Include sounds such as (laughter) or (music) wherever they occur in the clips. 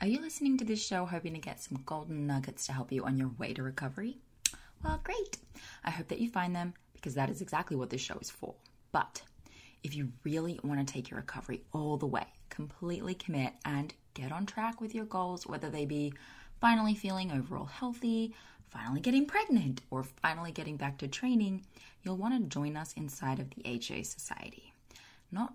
Are you listening to this show hoping to get some golden nuggets to help you on your way to recovery? Well, great. I hope that you find them because that is exactly what this show is for. But if you really want to take your recovery all the way, completely commit and get on track with your goals, whether they be finally feeling overall healthy, finally getting pregnant, or finally getting back to training, you'll want to join us inside of the HA Society. Not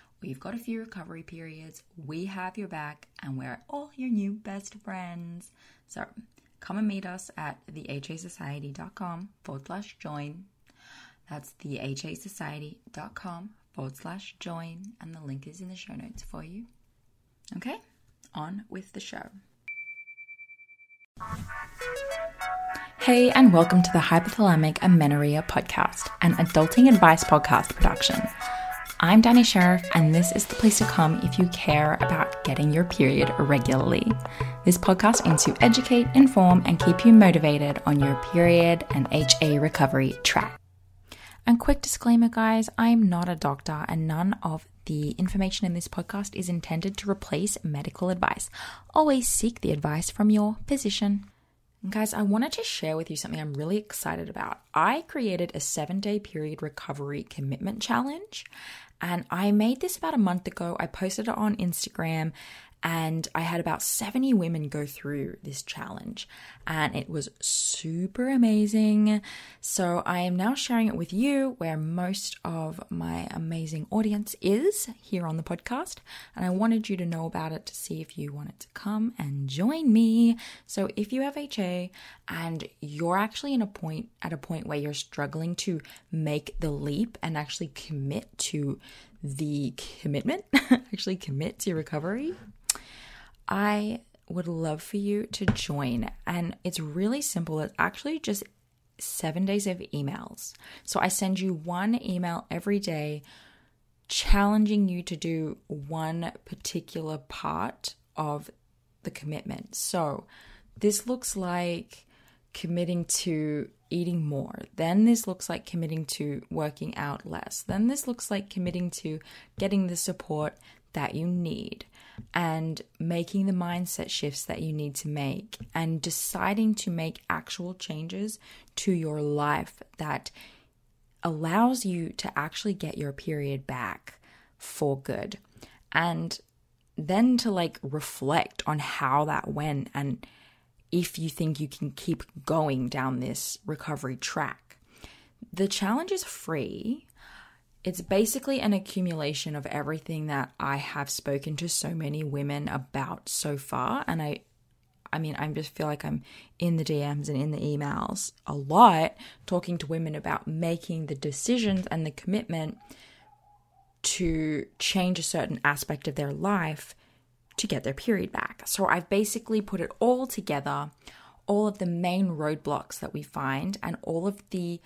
We've got a few recovery periods. We have your back, and we're all your new best friends. So come and meet us at thehasociety.com forward slash join. That's thehasociety.com forward slash join, and the link is in the show notes for you. Okay, on with the show. Hey, and welcome to the Hypothalamic Amenorrhea Podcast, an adulting advice podcast production. I'm Dani Sheriff, and this is the place to come if you care about getting your period regularly. This podcast aims to educate, inform, and keep you motivated on your period and HA recovery track. And quick disclaimer, guys I'm not a doctor, and none of the information in this podcast is intended to replace medical advice. Always seek the advice from your physician. Guys, I wanted to share with you something I'm really excited about. I created a seven day period recovery commitment challenge, and I made this about a month ago. I posted it on Instagram and I had about 70 women go through this challenge, and it was super amazing. So, I am now sharing it with you where most of my amazing audience is here on the podcast, and I wanted you to know about it to see if you wanted to come and join me. So, if you have HA and you're actually in a point at a point where you're struggling to make the leap and actually commit to the commitment, (laughs) actually commit to your recovery, I would love for you to join. And it's really simple. It's actually just seven days of emails. So I send you one email every day challenging you to do one particular part of the commitment. So this looks like committing to eating more. Then this looks like committing to working out less. Then this looks like committing to getting the support that you need and making the mindset shifts that you need to make and deciding to make actual changes to your life that allows you to actually get your period back for good. And then to like reflect on how that went and if you think you can keep going down this recovery track. The challenge is free it's basically an accumulation of everything that I have spoken to so many women about so far. And I I mean, I just feel like I'm in the DMs and in the emails a lot talking to women about making the decisions and the commitment to change a certain aspect of their life to get their period back. So I've basically put it all together, all of the main roadblocks that we find, and all of the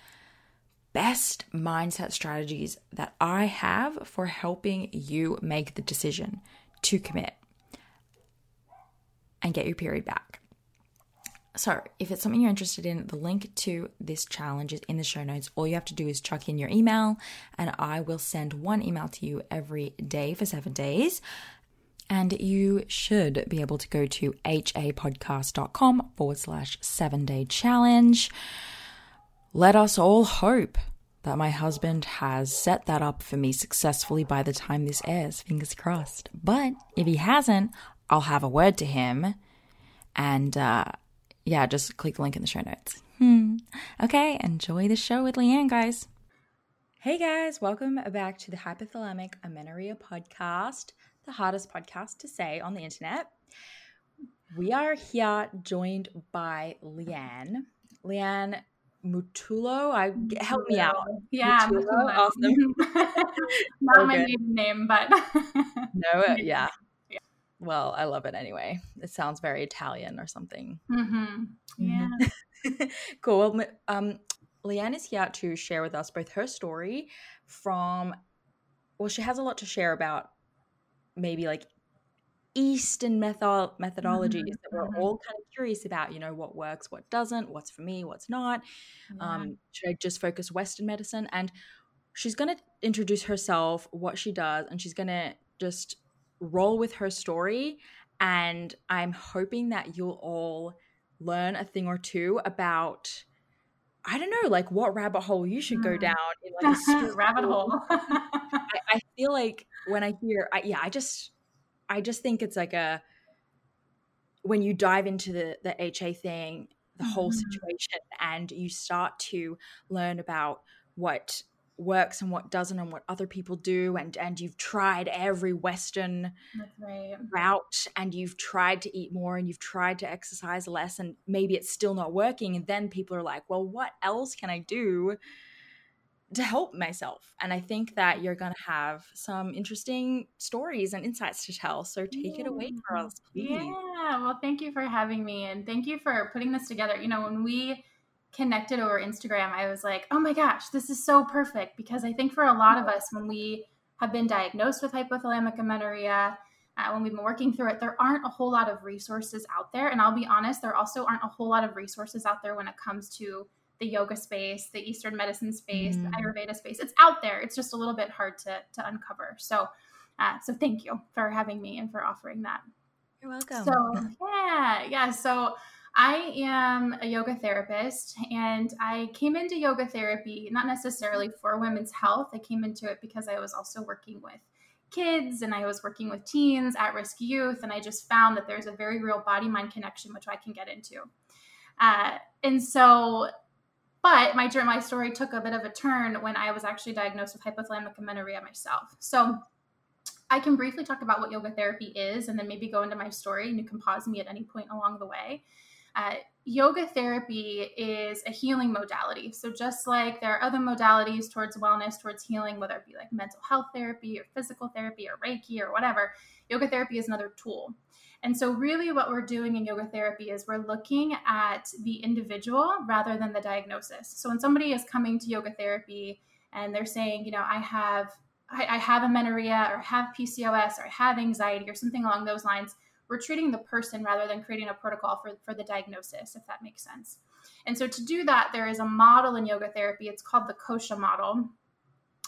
best mindset strategies that I have for helping you make the decision to commit and get your period back. So, if it's something you're interested in, the link to this challenge is in the show notes. All you have to do is chuck in your email, and I will send one email to you every day for seven days. And you should be able to go to hapodcast.com forward slash seven day challenge. Let us all hope that my husband has set that up for me successfully by the time this airs. Fingers crossed. But if he hasn't, I'll have a word to him. And uh, yeah, just click the link in the show notes. Hmm. Okay, enjoy the show with Leanne, guys. Hey guys, welcome back to the Hypothalamic Amenorrhea podcast the hardest podcast to say on the internet. We are here joined by Leanne. Leanne Matullo. I help me out. Yeah, Matullo. (laughs) Awesome. Not my maiden name, but (laughs) no, uh, yeah. yeah. Well, I love it anyway. It sounds very Italian or something. Mm-hmm. Yeah. (laughs) cool. Well, um, Leanne is here to share with us both her story from. Well, she has a lot to share about maybe like Eastern method methodologies mm-hmm. that we're mm-hmm. all kind of curious about. You know, what works, what doesn't, what's for me, what's not. Yeah. Um, should I just focus Western medicine? And she's going to introduce herself, what she does, and she's going to just roll with her story. And I'm hoping that you'll all learn a thing or two about. I don't know, like what rabbit hole you should go mm. down in like a (laughs) rabbit hole. (laughs) I, I, feel like when I hear, I, yeah, I just, I just think it's like a when you dive into the the HA thing, the mm-hmm. whole situation, and you start to learn about what works and what doesn't and what other people do and and you've tried every western right. route and you've tried to eat more and you've tried to exercise less and maybe it's still not working and then people are like well what else can i do to help myself. And I think that you're going to have some interesting stories and insights to tell. So take yeah. it away us, please. Yeah. Well, thank you for having me and thank you for putting this together. You know, when we connected over Instagram, I was like, oh my gosh, this is so perfect. Because I think for a lot of us, when we have been diagnosed with hypothalamic amenorrhea, uh, when we've been working through it, there aren't a whole lot of resources out there. And I'll be honest, there also aren't a whole lot of resources out there when it comes to the yoga space, the Eastern medicine space, mm. the Ayurveda space. It's out there. It's just a little bit hard to to uncover. So, uh, so thank you for having me and for offering that. You're welcome. So yeah, yeah. So I am a yoga therapist, and I came into yoga therapy not necessarily for women's health. I came into it because I was also working with kids and I was working with teens, at risk youth, and I just found that there's a very real body mind connection, which I can get into. Uh, and so but my my story took a bit of a turn when I was actually diagnosed with hypothalamic amenorrhea myself. So I can briefly talk about what yoga therapy is and then maybe go into my story and you can pause me at any point along the way. Uh, yoga therapy is a healing modality. So, just like there are other modalities towards wellness, towards healing, whether it be like mental health therapy or physical therapy or Reiki or whatever, yoga therapy is another tool. And so, really, what we're doing in yoga therapy is we're looking at the individual rather than the diagnosis. So, when somebody is coming to yoga therapy and they're saying, you know, I have I, I have amenorrhea or have PCOS or have anxiety or something along those lines, we're treating the person rather than creating a protocol for, for the diagnosis, if that makes sense. And so, to do that, there is a model in yoga therapy. It's called the Kosha model.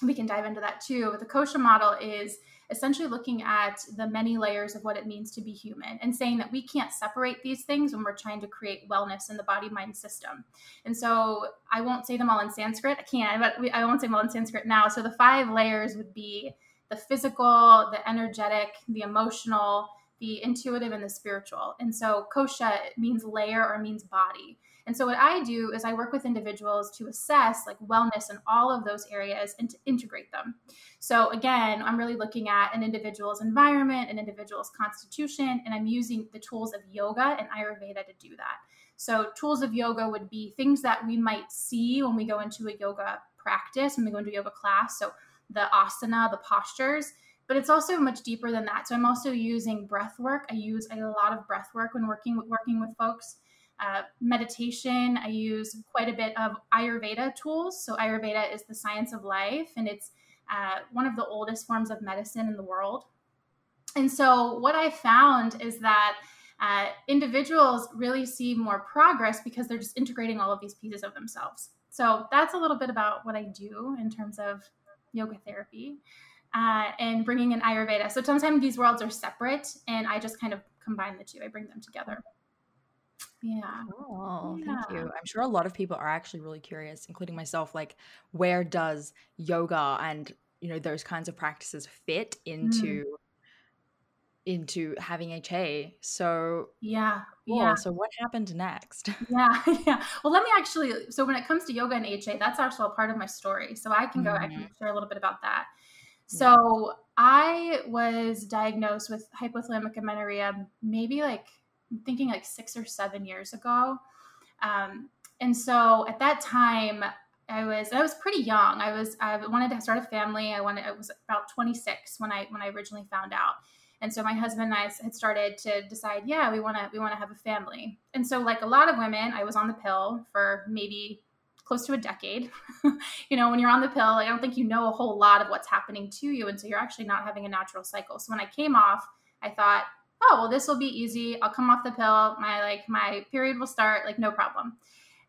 We can dive into that too. But the Kosha model is essentially looking at the many layers of what it means to be human and saying that we can't separate these things when we're trying to create wellness in the body mind system. And so I won't say them all in Sanskrit. I can't, but I won't say them all in Sanskrit now. So the five layers would be the physical, the energetic, the emotional, the intuitive, and the spiritual. And so kosha means layer or means body. And so what I do is I work with individuals to assess like wellness in all of those areas and to integrate them. So again, I'm really looking at an individual's environment, an individual's constitution, and I'm using the tools of yoga and Ayurveda to do that. So tools of yoga would be things that we might see when we go into a yoga practice, when we go into a yoga class. So the asana, the postures, but it's also much deeper than that. So I'm also using breath work. I use a lot of breath work when working with working with folks. Uh, meditation. I use quite a bit of Ayurveda tools. So Ayurveda is the science of life, and it's uh, one of the oldest forms of medicine in the world. And so what I found is that uh, individuals really see more progress because they're just integrating all of these pieces of themselves. So that's a little bit about what I do in terms of yoga therapy uh, and bringing in Ayurveda. So sometimes these worlds are separate, and I just kind of combine the two. I bring them together. Yeah. Oh, yeah. thank you. I'm sure a lot of people are actually really curious, including myself. Like, where does yoga and you know those kinds of practices fit into mm. into having HA? So yeah, cool. yeah. So what happened next? (laughs) Yeah, (laughs) yeah. Well, let me actually. So when it comes to yoga and HA, that's actually a part of my story. So I can go. Mm-hmm. I can mm-hmm. share a little bit about that. So I was diagnosed with hypothalamic amenorrhea maybe like I'm thinking like six or seven years ago. Um, and so at that time, I was I was pretty young. I was I wanted to start a family. I wanted I was about 26 when I when I originally found out. And so my husband and I had started to decide, yeah, we want to we want to have a family. And so like a lot of women, I was on the pill for maybe close to a decade. (laughs) you know, when you're on the pill, I don't think you know a whole lot of what's happening to you. And so you're actually not having a natural cycle. So when I came off, I thought, oh, well, this will be easy. I'll come off the pill. My like my period will start, like no problem.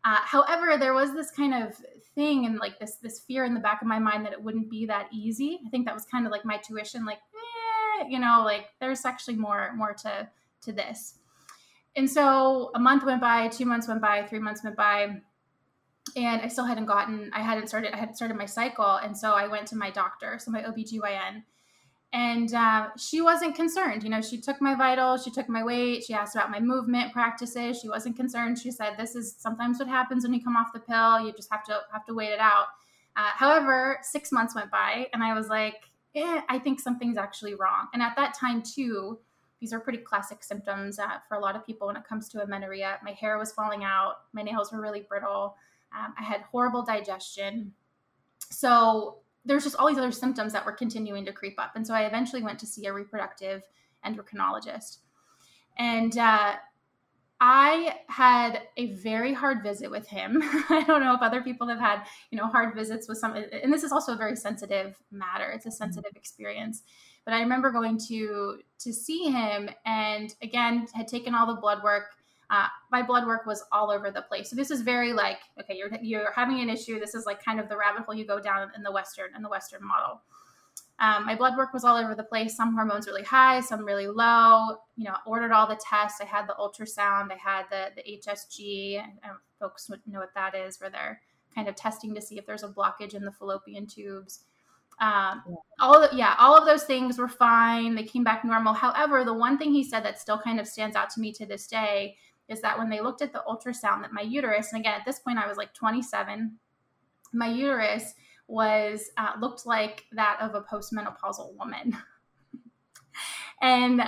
Uh, however, there was this kind of thing and like this this fear in the back of my mind that it wouldn't be that easy. I think that was kind of like my tuition, like, eh, you know, like there's actually more more to to this. And so a month went by, two months went by, three months went by and I still hadn't gotten, I hadn't started, I hadn't started my cycle. And so I went to my doctor, so my OBGYN, and uh, she wasn't concerned. You know, she took my vitals, she took my weight, she asked about my movement practices. She wasn't concerned. She said, this is sometimes what happens when you come off the pill. You just have to, have to wait it out. Uh, however, six months went by and I was like, eh, I think something's actually wrong. And at that time too, these are pretty classic symptoms uh, for a lot of people when it comes to amenorrhea. My hair was falling out, my nails were really brittle. Um, I had horrible digestion. So there's just all these other symptoms that were continuing to creep up. And so I eventually went to see a reproductive endocrinologist. And uh, I had a very hard visit with him. (laughs) I don't know if other people have had, you know, hard visits with some, and this is also a very sensitive matter. It's a sensitive experience. But I remember going to to see him, and again had taken all the blood work, uh, my blood work was all over the place. So this is very like, okay, you're you're having an issue. This is like kind of the rabbit hole you go down in the Western in the Western model. Um, my blood work was all over the place. Some hormones really high, some really low. You know, ordered all the tests. I had the ultrasound. I had the the HSG. folks would know what that is, where they're kind of testing to see if there's a blockage in the fallopian tubes. Um, all of, yeah, all of those things were fine. They came back normal. However, the one thing he said that still kind of stands out to me to this day is that when they looked at the ultrasound that my uterus and again at this point i was like 27 my uterus was uh, looked like that of a postmenopausal woman. (laughs) And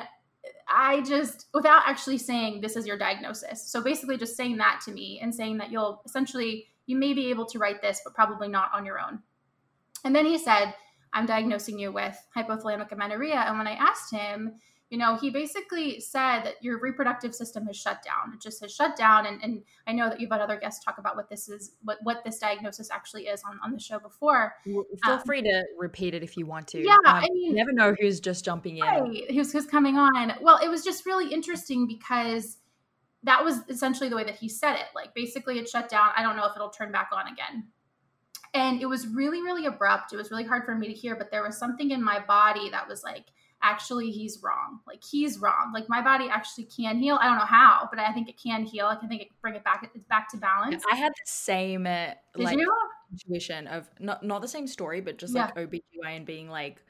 i just without actually saying this is your diagnosis so basically just saying that to me and saying that you'll essentially you may be able to write this but probably not on your own. And then he said i'm diagnosing you with hypothalamic amenorrhea. And when i asked him you know, he basically said that your reproductive system has shut down. It just has shut down. And, and I know that you've had other guests talk about what this is, what, what this diagnosis actually is on, on the show before. Feel um, free to repeat it if you want to. Yeah. Um, I mean, you never know who's just jumping in. Right, who's, who's coming on. Well, it was just really interesting because that was essentially the way that he said it. Like basically it shut down. I don't know if it'll turn back on again. And it was really, really abrupt. It was really hard for me to hear, but there was something in my body that was like, actually he's wrong. Like he's wrong. Like my body actually can heal. I don't know how, but I think it can heal. I can think it can bring it back it's back to balance. I had the same uh, like you? intuition of not not the same story, but just yeah. like OBGYN being like,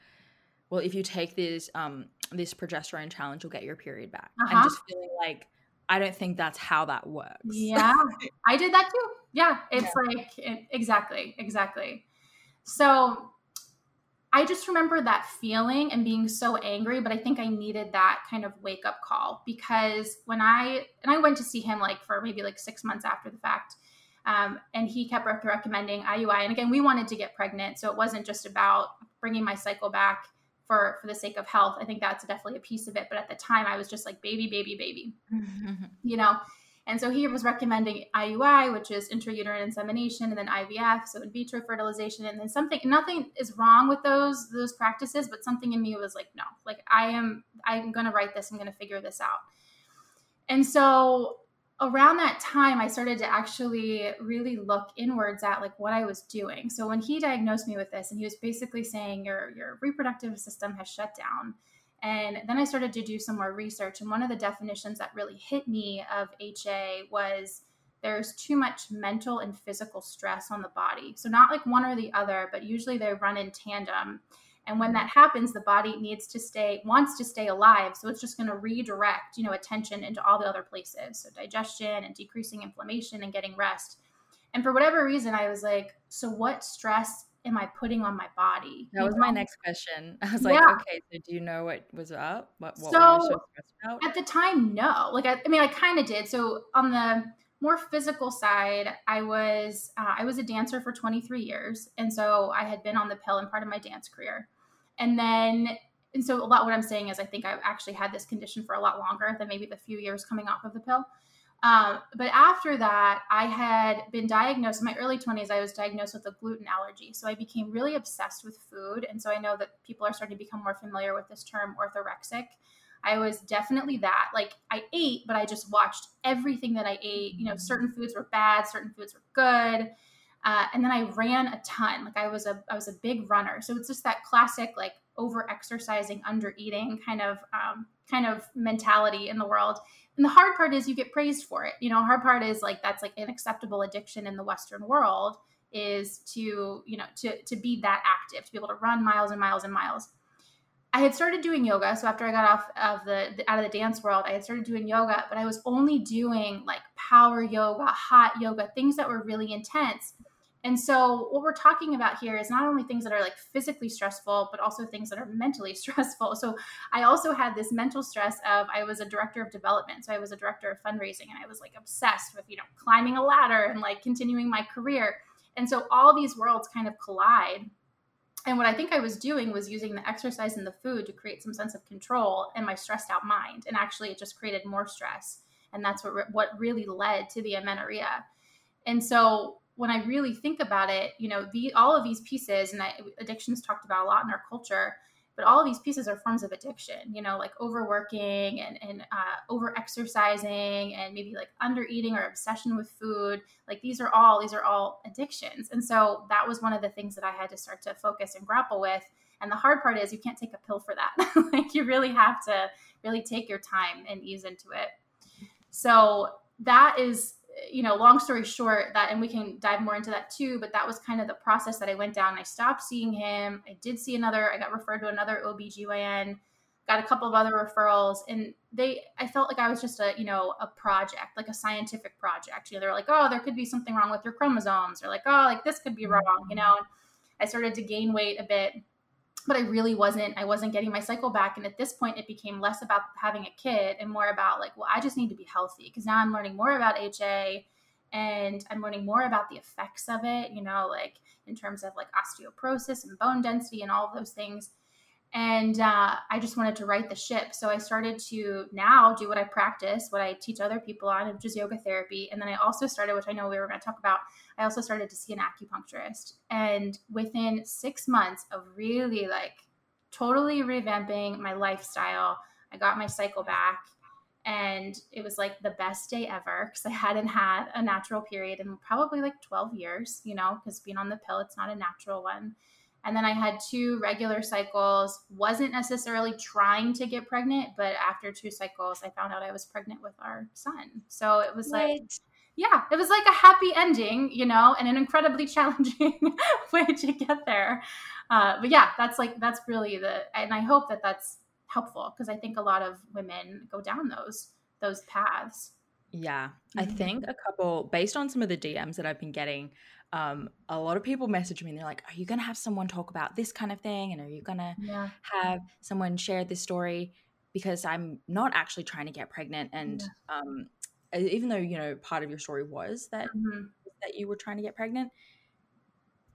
well, if you take this um this progesterone challenge, you'll get your period back. Uh-huh. And just feeling like I don't think that's how that works. Yeah, I did that too. Yeah, it's yeah. like it, exactly, exactly. So I just remember that feeling and being so angry, but I think I needed that kind of wake up call because when I and I went to see him like for maybe like six months after the fact, um, and he kept recommending IUI. And again, we wanted to get pregnant, so it wasn't just about bringing my cycle back for for the sake of health. I think that's definitely a piece of it. But at the time, I was just like baby, baby, baby, (laughs) you know. And so he was recommending IUI, which is intrauterine insemination, and then IVF, so in vitro fertilization, and then something. Nothing is wrong with those those practices, but something in me was like, no, like I am, I'm going to right this. I'm going to figure this out. And so around that time i started to actually really look inwards at like what i was doing so when he diagnosed me with this and he was basically saying your your reproductive system has shut down and then i started to do some more research and one of the definitions that really hit me of ha was there's too much mental and physical stress on the body so not like one or the other but usually they run in tandem and when that happens, the body needs to stay, wants to stay alive. So it's just going to redirect, you know, attention into all the other places. So digestion and decreasing inflammation and getting rest. And for whatever reason, I was like, so what stress am I putting on my body? That was know? my next question. (laughs) I was like, yeah. okay, so do you know what was up? What, what so, were you so stressed about? At the time, no. Like, I, I mean, I kind of did. So on the more physical side, I was uh, I was a dancer for 23 years, and so I had been on the pill in part of my dance career. And then, and so a lot what I'm saying is I think I've actually had this condition for a lot longer than maybe the few years coming off of the pill. Um, but after that, I had been diagnosed in my early 20s. I was diagnosed with a gluten allergy. So I became really obsessed with food. And so I know that people are starting to become more familiar with this term orthorexic. I was definitely that. Like I ate, but I just watched everything that I ate. You know, certain foods were bad, certain foods were good. Uh, and then I ran a ton. Like I was a I was a big runner. So it's just that classic like over exercising, under eating kind of um, kind of mentality in the world. And the hard part is you get praised for it. You know, hard part is like that's like an acceptable addiction in the Western world is to you know to to be that active, to be able to run miles and miles and miles. I had started doing yoga. So after I got off of the, the, out of the dance world, I had started doing yoga, but I was only doing like power yoga, hot yoga, things that were really intense. And so, what we're talking about here is not only things that are like physically stressful, but also things that are mentally (laughs) stressful. So, I also had this mental stress of I was a director of development. So, I was a director of fundraising and I was like obsessed with, you know, climbing a ladder and like continuing my career. And so, all these worlds kind of collide. And what I think I was doing was using the exercise and the food to create some sense of control in my stressed out mind. And actually, it just created more stress. And that's what, what really led to the amenorrhea. And so, when I really think about it, you know, the all of these pieces, and I, addictions talked about a lot in our culture, but all of these pieces are forms of addiction. You know, like overworking and and uh, over exercising, and maybe like under eating or obsession with food. Like these are all these are all addictions, and so that was one of the things that I had to start to focus and grapple with. And the hard part is you can't take a pill for that. (laughs) like you really have to really take your time and ease into it. So that is you know, long story short, that, and we can dive more into that too, but that was kind of the process that I went down. I stopped seeing him. I did see another, I got referred to another OBGYN, got a couple of other referrals, and they, I felt like I was just a, you know, a project, like a scientific project. You know, they're like, oh, there could be something wrong with your chromosomes, or like, oh, like this could be mm-hmm. wrong, you know. And I started to gain weight a bit but I really wasn't I wasn't getting my cycle back and at this point it became less about having a kid and more about like well I just need to be healthy because now I'm learning more about HA and I'm learning more about the effects of it you know like in terms of like osteoporosis and bone density and all those things and uh, I just wanted to right the ship. So I started to now do what I practice, what I teach other people on, which is yoga therapy. And then I also started, which I know we were going to talk about, I also started to see an acupuncturist. And within six months of really like totally revamping my lifestyle, I got my cycle back. And it was like the best day ever because I hadn't had a natural period in probably like 12 years, you know, because being on the pill, it's not a natural one and then I had two regular cycles. Wasn't necessarily trying to get pregnant, but after two cycles, I found out I was pregnant with our son. So it was like, yeah, it was like a happy ending, you know, and an incredibly (laughs) challenging (laughs) way to get there. Uh, but yeah, that's like, that's really the, and I hope that that's helpful because I think a lot of women go down those those paths. Yeah. Mm-hmm. I think a couple based on some of the DMs that I've been getting, um, a lot of people message me and they're like, Are you gonna have someone talk about this kind of thing? And are you gonna yeah. have someone share this story? Because I'm not actually trying to get pregnant and yeah. um even though, you know, part of your story was that mm-hmm. that you were trying to get pregnant,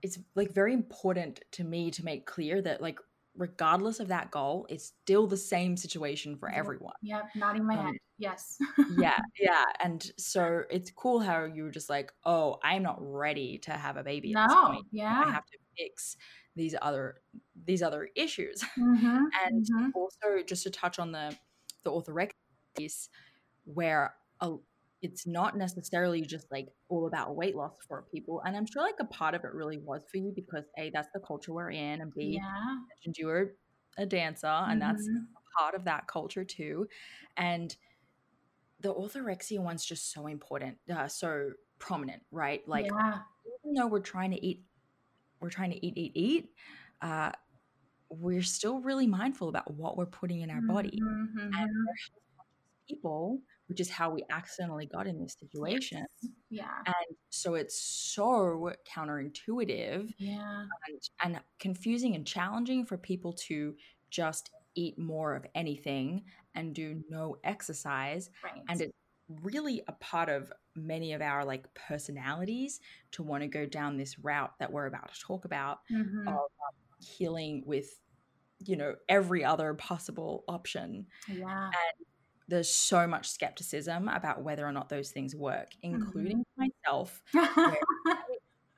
it's like very important to me to make clear that like regardless of that goal, it's still the same situation for everyone. Yep, nodding my um, head. Yes. yeah, (laughs) yeah. And so it's cool how you were just like, oh, I'm not ready to have a baby. No, yeah. I have to fix these other these other issues. Mm-hmm, (laughs) and mm-hmm. also just to touch on the the piece, where a, it's not necessarily just like all about weight loss for people. And I'm sure like a part of it really was for you because A, that's the culture we're in, and B, yeah. you were a dancer, and mm-hmm. that's part of that culture too. And the orthorexia one's just so important, uh, so prominent, right? Like yeah. even though we're trying to eat, we're trying to eat, eat, eat. Uh, we're still really mindful about what we're putting in our body, mm-hmm. and mm-hmm. people which is how we accidentally got in this situation. Yes. Yeah. And so it's so counterintuitive yeah. and, and confusing and challenging for people to just eat more of anything and do no exercise. Right. And it's really a part of many of our like personalities to want to go down this route that we're about to talk about mm-hmm. of um, healing with you know every other possible option yeah and there's so much skepticism about whether or not those things work, including mm-hmm. myself. (laughs)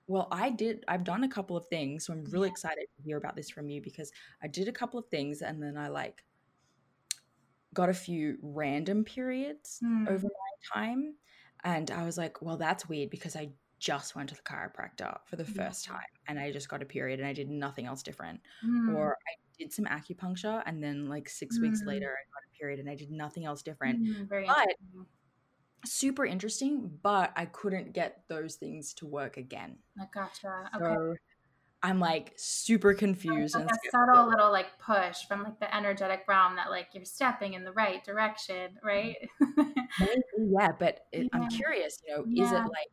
well, I did, I've done a couple of things. So I'm really excited to hear about this from you because I did a couple of things and then I like got a few random periods mm. over my time. And I was like, well, that's weird because I just went to the chiropractor for the first time and I just got a period and I did nothing else different. Mm. Or I did some acupuncture and then like six mm. weeks later I got a period and I did nothing else different. Mm, but super interesting, but I couldn't get those things to work again. I gotcha. So okay. I'm like super confused. Like and a subtle little like push from like the energetic realm that like you're stepping in the right direction, right? yeah, but it, (laughs) yeah. I'm curious, you know, yeah. is it like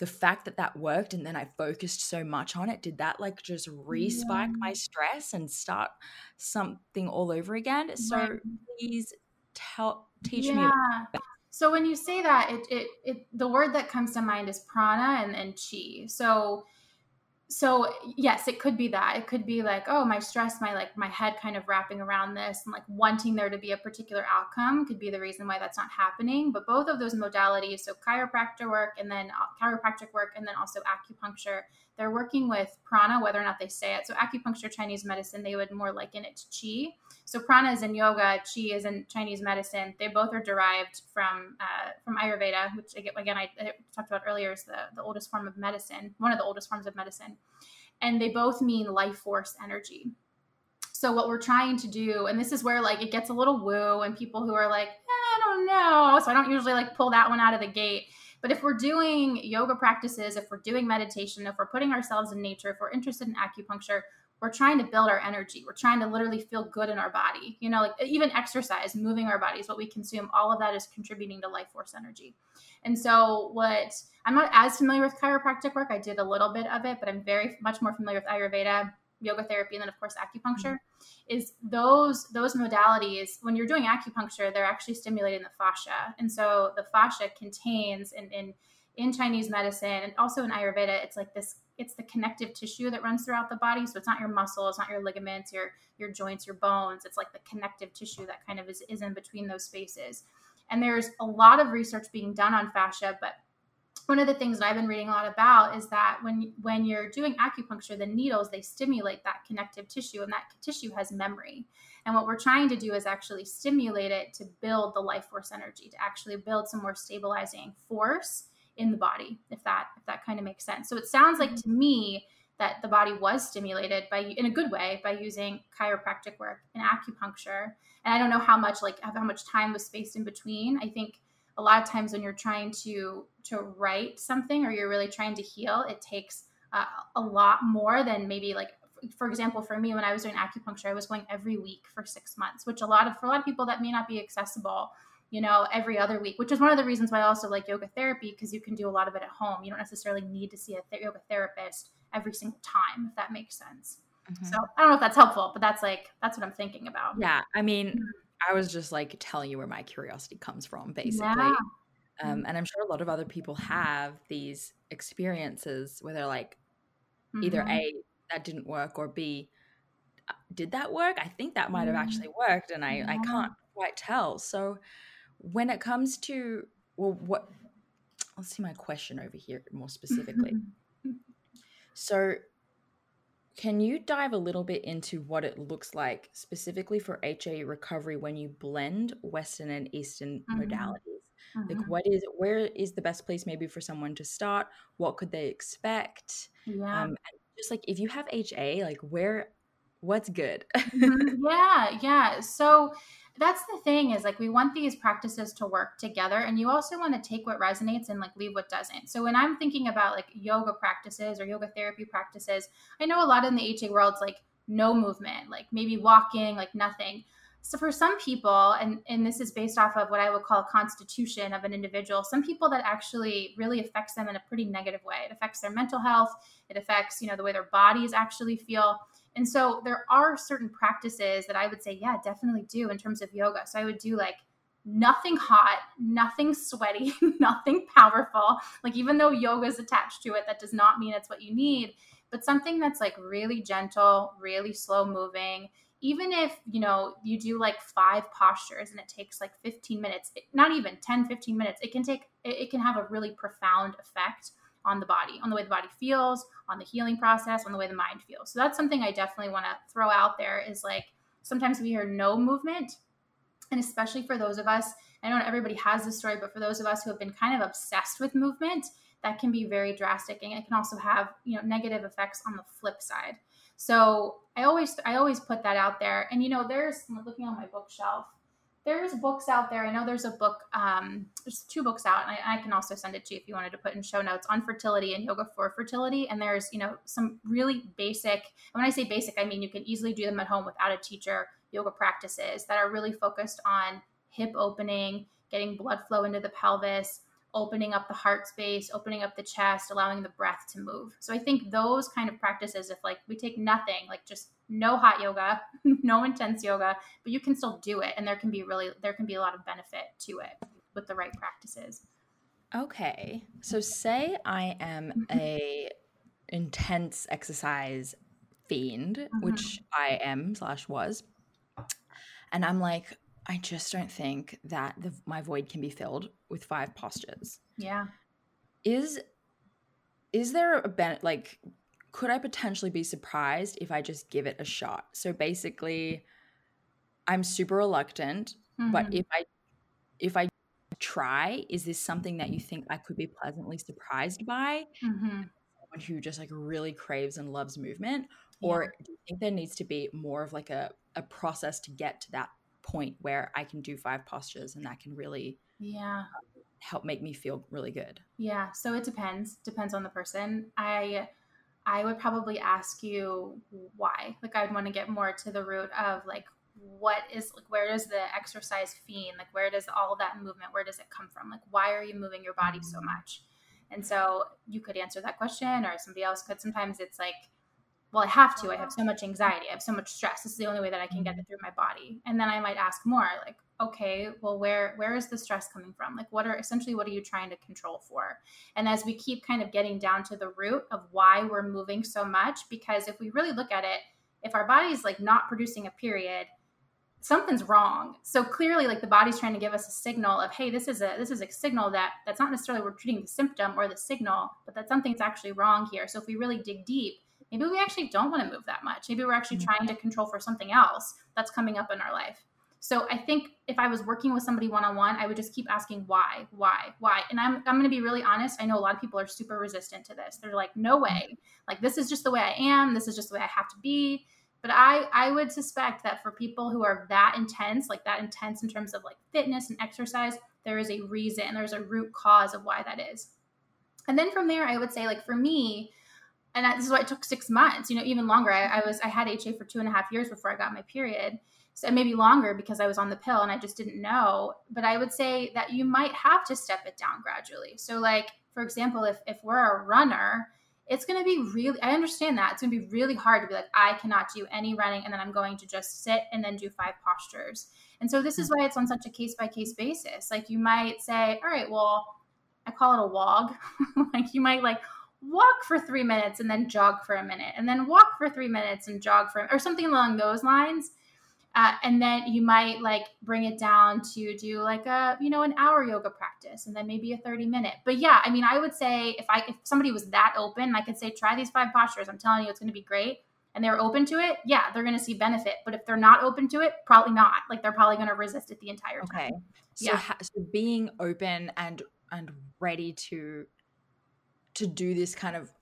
the fact that that worked and then I focused so much on it, did that like just respike yeah. my stress and start something all over again? So right. please tell teach yeah. me. So when you say that, it, it it the word that comes to mind is prana and, and chi. So so yes it could be that. It could be like oh my stress my like my head kind of wrapping around this and like wanting there to be a particular outcome could be the reason why that's not happening. But both of those modalities so chiropractor work and then uh, chiropractic work and then also acupuncture they're working with prana whether or not they say it. So acupuncture chinese medicine they would more liken it to chi so prana is in yoga chi is in chinese medicine. They both are derived from uh, from ayurveda which again I, I talked about earlier is the, the oldest form of medicine one of the oldest forms of medicine. And they both mean life force energy. So what we're trying to do, and this is where like it gets a little woo, and people who are like, eh, I don't know, so I don't usually like pull that one out of the gate. But if we're doing yoga practices, if we're doing meditation, if we're putting ourselves in nature, if we're interested in acupuncture, we're trying to build our energy. We're trying to literally feel good in our body. You know, like even exercise, moving our bodies, what we consume, all of that is contributing to life force energy. And so, what I'm not as familiar with chiropractic work. I did a little bit of it, but I'm very much more familiar with Ayurveda, yoga therapy, and then of course acupuncture. Mm-hmm. Is those those modalities when you're doing acupuncture, they're actually stimulating the fascia, and so the fascia contains in in in Chinese medicine and also in Ayurveda, it's like this. It's the connective tissue that runs throughout the body. So it's not your muscle, it's not your ligaments, your your joints, your bones. It's like the connective tissue that kind of is, is in between those spaces. And there's a lot of research being done on fascia, but one of the things that I've been reading a lot about is that when when you're doing acupuncture, the needles they stimulate that connective tissue, and that tissue has memory. And what we're trying to do is actually stimulate it to build the life force energy, to actually build some more stabilizing force in the body. If that if that kind of makes sense. So it sounds like to mm-hmm. me that the body was stimulated by in a good way by using chiropractic work and acupuncture. And I don't know how much like how much time was spaced in between. I think a lot of times when you're trying to to right something or you're really trying to heal, it takes uh, a lot more than maybe like for example, for me when I was doing acupuncture, I was going every week for six months, which a lot of for a lot of people that may not be accessible. you know, every other week, which is one of the reasons why I also like yoga therapy because you can do a lot of it at home. You don't necessarily need to see a th- yoga therapist every single time, if that makes sense. Mm-hmm. So I don't know if that's helpful, but that's like, that's what I'm thinking about. Yeah. I mean, mm-hmm. I was just like telling you where my curiosity comes from, basically. Yeah. Um, and I'm sure a lot of other people have these experiences where they're like, either mm-hmm. A, that didn't work, or B, uh, did that work? I think that might have mm-hmm. actually worked, and I, yeah. I can't quite tell. So when it comes to, well, what, let's see my question over here more specifically. (laughs) so can you dive a little bit into what it looks like specifically for HA recovery when you blend Western and Eastern mm-hmm. modalities? Mm-hmm. Like, what is where is the best place maybe for someone to start? What could they expect? Yeah. Um, just like if you have HA, like where, what's good? mm-hmm. Yeah, yeah. So that's the thing is like we want these practices to work together and you also want to take what resonates and like leave what doesn't so when i'm thinking about like yoga practices or yoga therapy practices i know a lot in the ha world's like no movement like maybe walking like nothing so for some people, and, and this is based off of what I would call a constitution of an individual, some people that actually really affects them in a pretty negative way. It affects their mental health. It affects, you know, the way their bodies actually feel. And so there are certain practices that I would say, yeah, definitely do in terms of yoga. So I would do like nothing hot, nothing sweaty, (laughs) nothing powerful. Like even though yoga is attached to it, that does not mean it's what you need, but something that's like really gentle, really slow moving even if you know you do like five postures and it takes like 15 minutes not even 10 15 minutes it can take it can have a really profound effect on the body on the way the body feels on the healing process on the way the mind feels so that's something i definitely want to throw out there is like sometimes we hear no movement and especially for those of us i know everybody has this story but for those of us who have been kind of obsessed with movement that can be very drastic and it can also have you know negative effects on the flip side so I always I always put that out there. And you know, there's looking on my bookshelf. There's books out there. I know there's a book. Um, there's two books out, and I, I can also send it to you if you wanted to put in show notes on fertility and yoga for fertility. And there's you know some really basic. when I say basic, I mean you can easily do them at home without a teacher. Yoga practices that are really focused on hip opening, getting blood flow into the pelvis, opening up the heart space, opening up the chest, allowing the breath to move. So I think those kind of practices, if like we take nothing, like just no hot yoga, (laughs) no intense yoga, but you can still do it. And there can be really, there can be a lot of benefit to it with the right practices. Okay. So say I am a intense exercise fiend, mm-hmm. which I am slash was. And I'm like, I just don't think that the, my void can be filled with five postures. Yeah. Is is there a ben- like could I potentially be surprised if I just give it a shot? So basically I'm super reluctant, mm-hmm. but if I if I try, is this something that you think I could be pleasantly surprised by? Mm-hmm. Someone who just like really craves and loves movement, or do you think there needs to be more of like a a process to get to that point where I can do five postures and that can really yeah help make me feel really good. Yeah, so it depends. Depends on the person. I I would probably ask you why. Like I'd want to get more to the root of like what is like where does the exercise fiend like where does all that movement where does it come from like why are you moving your body so mm. much and so you could answer that question or somebody else could sometimes it's like well, I have to. I have uh-huh. so much anxiety. I have so much stress. This is the only way that I can get mm-hmm. it through my body. And then I might ask more, like, okay, well, where where is the stress coming from? Like, what are essentially what are you trying to control for? And as we keep kind of getting down to the root of why we're moving so much, because if we really look at it, if our body is like not producing a period, something's wrong. So clearly, like the body's trying to give us a signal of, hey, this is a this is a signal that that's not necessarily we're treating the symptom or the signal, but that something's actually wrong here. So if we really dig deep maybe we actually don't want to move that much. Maybe we're actually mm-hmm. trying to control for something else that's coming up in our life. So I think if I was working with somebody one on one, I would just keep asking why, why, why. And I'm I'm going to be really honest. I know a lot of people are super resistant to this. They're like, no way. Like this is just the way I am. This is just the way I have to be. But I I would suspect that for people who are that intense, like that intense in terms of like fitness and exercise, there is a reason. There's a root cause of why that is. And then from there, I would say like for me, and this is why it took six months you know even longer I, I, was i had ha for two and a half years before i got my period so maybe longer because I was on the pill and I just didn't know. But I would say that you might have to step it down gradually. So, like, for example, if, if we're a runner, it's going to be really, I understand that. It's going to be really hard to be like, I cannot do any running and then I'm going to just sit and then do five postures. And so, this is mm-hmm. why it's on such a case by case basis. Like, you might say, all right, well, I call it a wog. (laughs) like, you might like, walk for three minutes and then jog for a minute and then walk for three minutes and jog for or something along those lines. Uh, and then you might like bring it down to do like a you know an hour yoga practice and then maybe a 30 minute. But yeah i mean i would say if i if somebody was that open i could say try these five postures. I'm telling you it's going to be great. And they're open to it yeah they're going to see benefit. But if they're not open to it probably not. Like they're probably going to resist it the entire time. Okay. So, yeah. ha- so being open and and ready to to do this kind of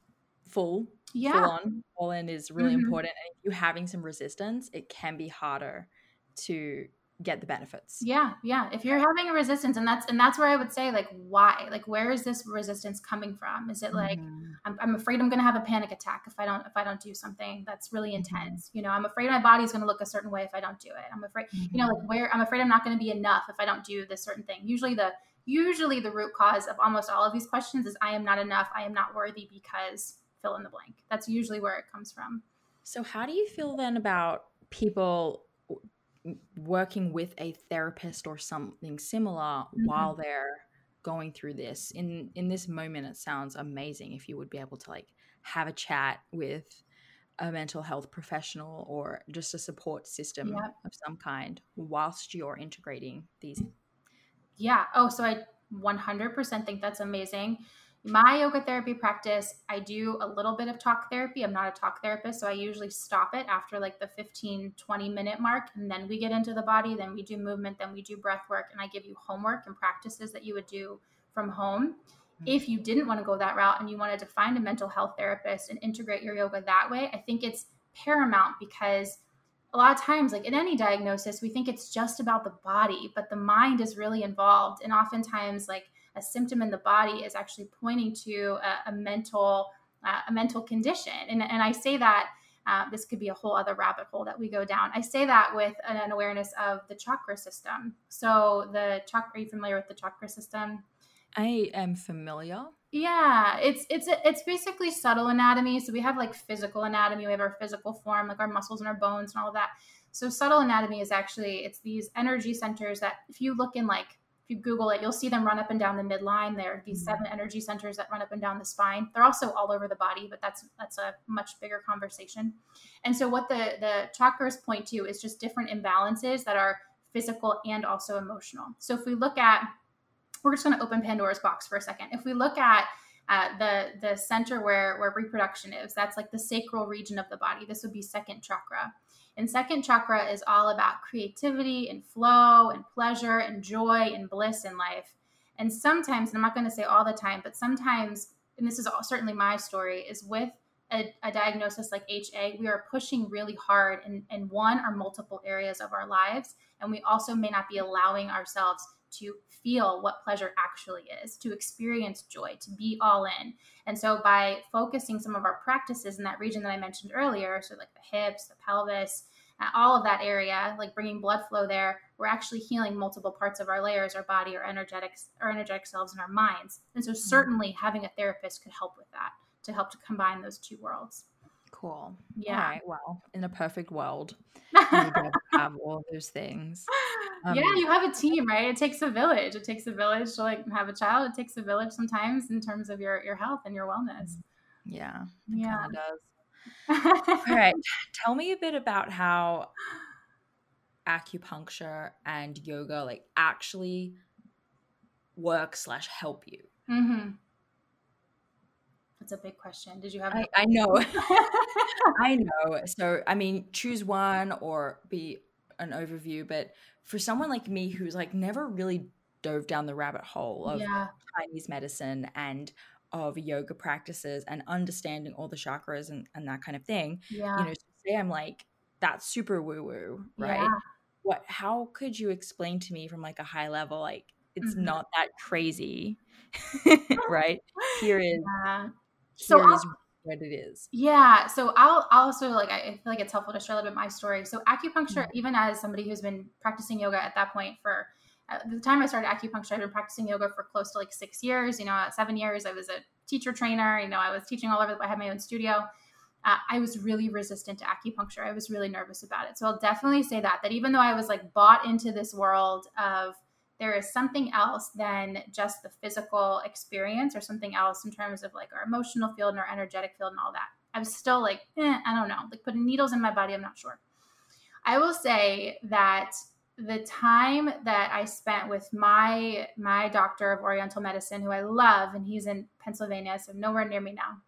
full yeah. full on all in is really mm-hmm. important. And if you're having some resistance, it can be harder to get the benefits. Yeah, yeah. If you're having a resistance and that's and that's where I would say like why? Like where is this resistance coming from? Is it like mm-hmm. I'm, I'm afraid I'm going to have a panic attack if I don't if I don't do something that's really mm-hmm. intense. Mm-hmm. You know, I'm afraid my body's going to look a certain way if I don't do it. I'm afraid, mm-hmm. you know, like where I'm afraid I'm not going to be enough if I don't do this certain thing. Usually the usually the root cause of almost all of these questions is I am not enough, I am not worthy because fill in the blank. That's usually where it comes from. So, how do you feel then about people working with a therapist or something similar mm-hmm. while they're going through this? In in this moment, it sounds amazing if you would be able to like have a chat with a mental health professional or just a support system yep. of some kind whilst you're integrating these yeah. Oh, so I 100% think that's amazing. My yoga therapy practice, I do a little bit of talk therapy. I'm not a talk therapist, so I usually stop it after like the 15, 20 minute mark. And then we get into the body, then we do movement, then we do breath work, and I give you homework and practices that you would do from home. Mm-hmm. If you didn't want to go that route and you wanted to find a mental health therapist and integrate your yoga that way, I think it's paramount because a lot of times, like in any diagnosis, we think it's just about the body, but the mind is really involved. And oftentimes, like a symptom in the body is actually pointing to a, a mental uh, a mental condition. And, and I say that uh, this could be a whole other rabbit hole that we go down. I say that with an, an awareness of the chakra system. So the chakra, are you familiar with the chakra system? I am familiar. Yeah, it's it's it's basically subtle anatomy. So we have like physical anatomy, we have our physical form, like our muscles and our bones and all of that. So subtle anatomy is actually it's these energy centers that if you look in like if you Google it, you'll see them run up and down the midline. There are these mm-hmm. seven energy centers that run up and down the spine. They're also all over the body, but that's that's a much bigger conversation. And so what the the chakras point to is just different imbalances that are physical and also emotional. So if we look at we're just going to open Pandora's box for a second. If we look at uh, the the center where where reproduction is, that's like the sacral region of the body. This would be second chakra. And second chakra is all about creativity and flow and pleasure and joy and bliss in life. And sometimes, and I'm not going to say all the time, but sometimes, and this is certainly my story, is with a, a, diagnosis like HA, we are pushing really hard in, in one or multiple areas of our lives. And we also may not be allowing ourselves to feel what pleasure actually is, to experience joy, to be all in. And so by focusing some of our practices in that region that I mentioned earlier, so like the hips, the pelvis, uh, all of that area, like bringing blood flow there, we're actually healing multiple parts of our layers, our body, our energetics, our energetic selves, and our minds. And so mm-hmm. certainly having a therapist could help with that to help to combine those two worlds. Cool. Yeah. All right. Well, in a perfect world, (laughs) you have all those things. (laughs) Um, yeah, you have a team, right? It takes a village. It takes a village to like have a child. It takes a village sometimes in terms of your your health and your wellness. Yeah. yeah. does. (laughs) all right. Tell me a bit about how acupuncture and yoga like actually work slash help you. Mm-hmm. That's a big question. Did you have? I, I know. (laughs) (laughs) I know. So, I mean, choose one or be an overview. But for someone like me who's like never really dove down the rabbit hole of yeah. Chinese medicine and of yoga practices and understanding all the chakras and, and that kind of thing, yeah. you know, say I'm like, that's super woo woo, right? Yeah. What, how could you explain to me from like a high level, like, it's mm-hmm. not that crazy, (laughs) (laughs) right? Here is. Yeah so what it is. Yeah. So I'll, I'll also like I feel like it's helpful to share a little bit my story. So acupuncture, mm-hmm. even as somebody who's been practicing yoga at that point for at the time I started acupuncture, I'd been practicing yoga for close to like six years. You know, at seven years, I was a teacher trainer. You know, I was teaching all over. I had my own studio. Uh, I was really resistant to acupuncture. I was really nervous about it. So I'll definitely say that that even though I was like bought into this world of there is something else than just the physical experience or something else in terms of like our emotional field and our energetic field and all that. I'm still like, eh, I don't know, like putting needles in my body. I'm not sure. I will say that the time that I spent with my my doctor of Oriental medicine, who I love, and he's in Pennsylvania, so nowhere near me now.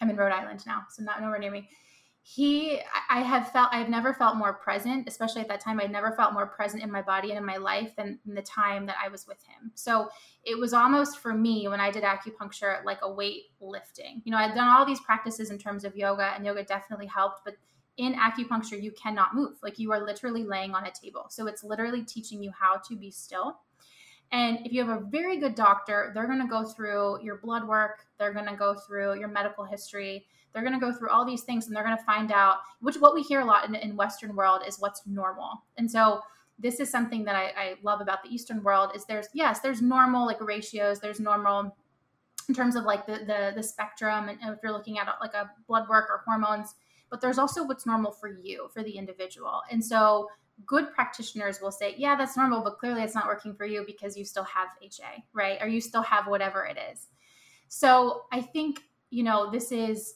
I'm in Rhode Island now, so not nowhere near me he i have felt i've never felt more present especially at that time i never felt more present in my body and in my life than the time that i was with him. So it was almost for me when i did acupuncture like a weight lifting. You know i've done all these practices in terms of yoga and yoga definitely helped but in acupuncture you cannot move. Like you are literally laying on a table. So it's literally teaching you how to be still. And if you have a very good doctor they're going to go through your blood work they're going to go through your medical history they're going to go through all these things and they're going to find out, which what we hear a lot in, in Western world is what's normal. And so this is something that I, I love about the Eastern world is there's, yes, there's normal like ratios, there's normal in terms of like the, the, the spectrum. And if you're looking at like a blood work or hormones, but there's also what's normal for you, for the individual. And so good practitioners will say, yeah, that's normal, but clearly it's not working for you because you still have HA, right? Or you still have whatever it is. So I think, you know, this is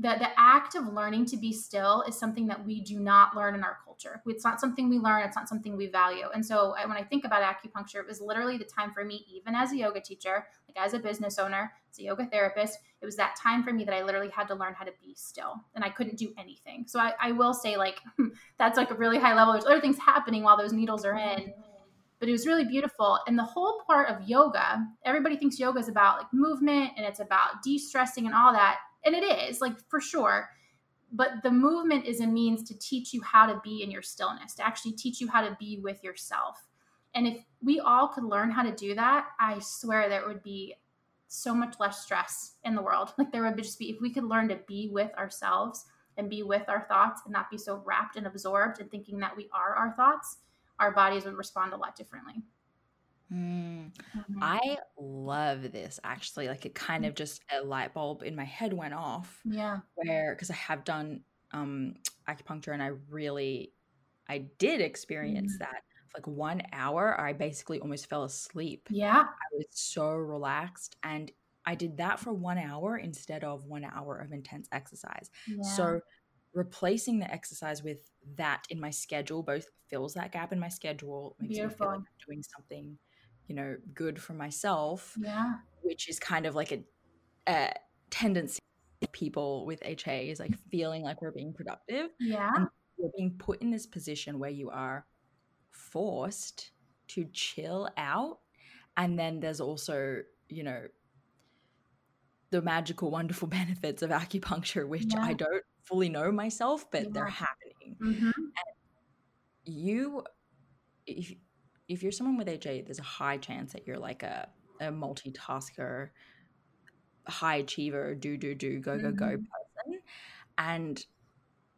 the, the act of learning to be still is something that we do not learn in our culture. It's not something we learn, it's not something we value. And so when I think about acupuncture, it was literally the time for me, even as a yoga teacher, like as a business owner, as a yoga therapist, it was that time for me that I literally had to learn how to be still and I couldn't do anything. So I, I will say, like, (laughs) that's like a really high level. There's other things happening while those needles are in but it was really beautiful. And the whole part of yoga, everybody thinks yoga is about like movement and it's about de stressing and all that and it is like for sure. But the movement is a means to teach you how to be in your stillness to actually teach you how to be with yourself. And if we all could learn how to do that i swear there would be so much less stress in the world. (laughs) Like there would just be if we could learn to be with ourselves and be with our thoughts and not be so wrapped and absorbed and thinking that we are our thoughts our bodies would respond a lot differently Mm. Mm-hmm. I love this actually. Like it kind of just a light bulb in my head went off. Yeah. Where because I have done um acupuncture and I really I did experience mm. that. For like one hour, I basically almost fell asleep. Yeah. I was so relaxed and I did that for one hour instead of one hour of intense exercise. Yeah. So replacing the exercise with that in my schedule both fills that gap in my schedule, makes Beautiful. me feel like I'm doing something you know good for myself yeah which is kind of like a, a tendency people with ha is like feeling like we're being productive yeah and you're being put in this position where you are forced to chill out and then there's also you know the magical wonderful (laughs) benefits of acupuncture which yeah. i don't fully know myself but yeah. they're happening mm-hmm. you if if you're someone with HA, there's a high chance that you're like a, a multitasker, high achiever, do, do, do, go, go, go mm-hmm. person. And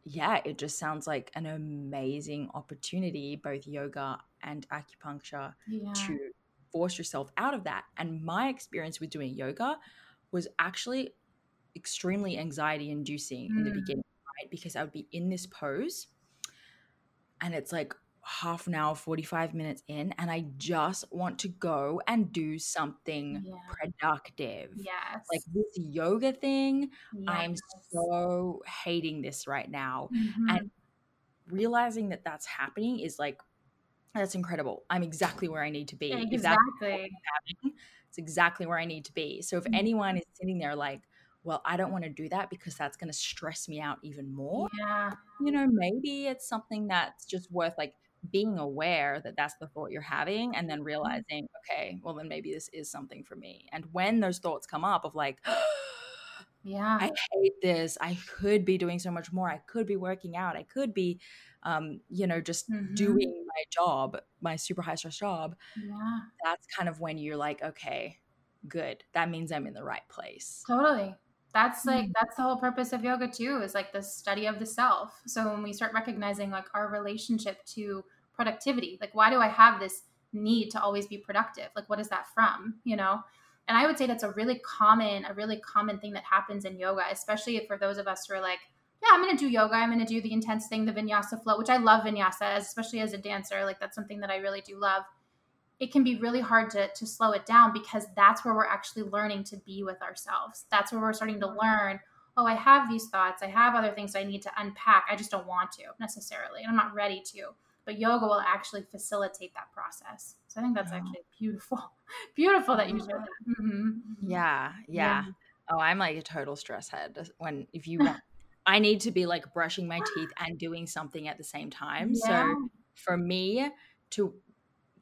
yeah, it just sounds like an amazing opportunity, both yoga and acupuncture, yeah. to force yourself out of that. And my experience with doing yoga was actually extremely anxiety inducing mm. in the mm. beginning, right? Because I would be in this pose and it's like half an hour, 45 minutes in, and I just want to go and do something yeah. productive. Yes. Like this yoga thing, yes. I'm so hating this right now. Mm-hmm. And realizing that that's happening is like, that's incredible. I'm exactly where I need to be. Exactly. it's exactly where I need to be. So if mm-hmm. anyone is sitting there like, well, I don't want to do that because that's going to stress me out even more. Yeah. You know, maybe it's something that's just worth like being aware that that's the thought you're having and then mm-hmm. realizing okay well then maybe this is something for me. And when those thoughts come up of like (gasps) yeah. i hate this. I could be doing so much more. I could be working out. I could be um, you know just mm-hmm. doing my job my super high stress job. Yeah. That's kind of when you're like okay good. That means i'm in the right place. Totally that's like mm. that's the whole purpose of yoga too is like the study of the self. So when we start recognizing like our relationship to productivity like why do i have this need to always be productive? Like what is that from you know? And i would say that's a really common a really common thing that happens in yoga especially for those of us who are like yeah i'm going to do yoga. I'm going to do the intense thing the vinyasa flow which i love vinyasa especially as a dancer. Like that's something that i really do love it can be really hard to, to slow it down because that's where we're actually learning to be with ourselves. That's where we're starting to learn, oh, I have these thoughts. I have other things I need to unpack. I just don't want to necessarily, and I'm not ready to. But yoga will actually facilitate that process. So I think that's actually beautiful. (laughs) beautiful that you shared that. Mm-hmm. Yeah, yeah, yeah. Oh, I'm like a total stress head when if you want. (laughs) I need to be like brushing my teeth and doing something at the same time. Yeah. So for me to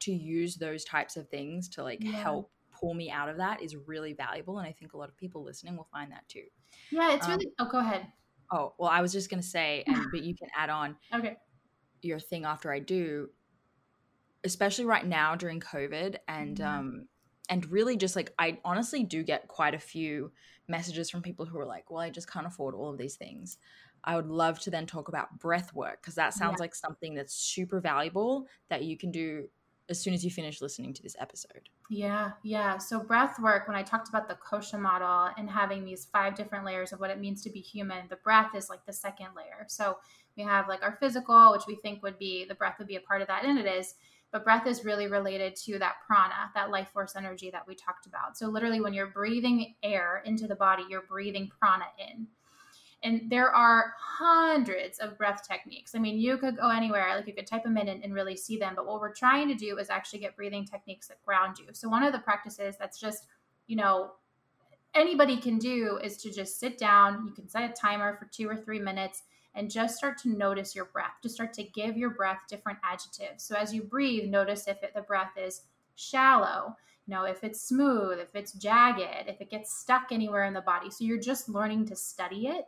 to use those types of things to like yeah. help pull me out of that is really valuable and i think a lot of people listening will find that too yeah it's um, really oh go ahead oh well i was just going to say and (laughs) but you can add on okay your thing after i do especially right now during covid and mm-hmm. um and really just like i honestly do get quite a few messages from people who are like well i just can't afford all of these things I would love to then talk about breath work because that sounds yeah. like something that's super valuable that you can do as soon as you finish listening to this episode. Yeah, yeah. So breath work, when I talked about the kosha model and having these five different layers of what it means to be human, the breath is like the second layer. So we have like our physical, which we think would be the breath would be a part of that, and it is. But breath is really related to that prana, that life force energy that we talked about. So literally, when you're breathing air into the body, you're breathing prana in. And there are hundreds of breath techniques. I mean, you could go anywhere, like you could type them in and, and really see them. But what we're trying to do is actually get breathing techniques that ground you. So, one of the practices that's just, you know, anybody can do is to just sit down. You can set a timer for two or three minutes and just start to notice your breath. Just start to give your breath different adjectives. So, as you breathe, notice if it, the breath is shallow, you know, if it's smooth, if it's jagged, if it gets stuck anywhere in the body. So, you're just learning to study it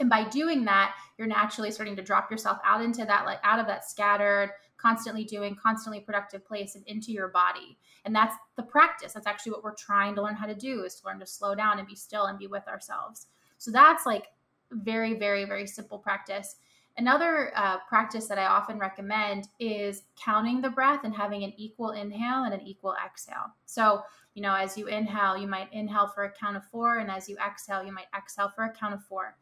and by doing that, you're naturally starting to drop yourself out into that, like out of that scattered, constantly doing, constantly productive place and into your body. And that's the practice. That's actually what we're trying to learn how to do is to learn to slow down and be still and be with ourselves. So that's like very, very, very simple practice. Another uh, practice that I often recommend is counting the breath and having an equal inhale and an equal exhale. So, you know, as you inhale, you might inhale for a count of four, and as you exhale, you might exhale for a count of four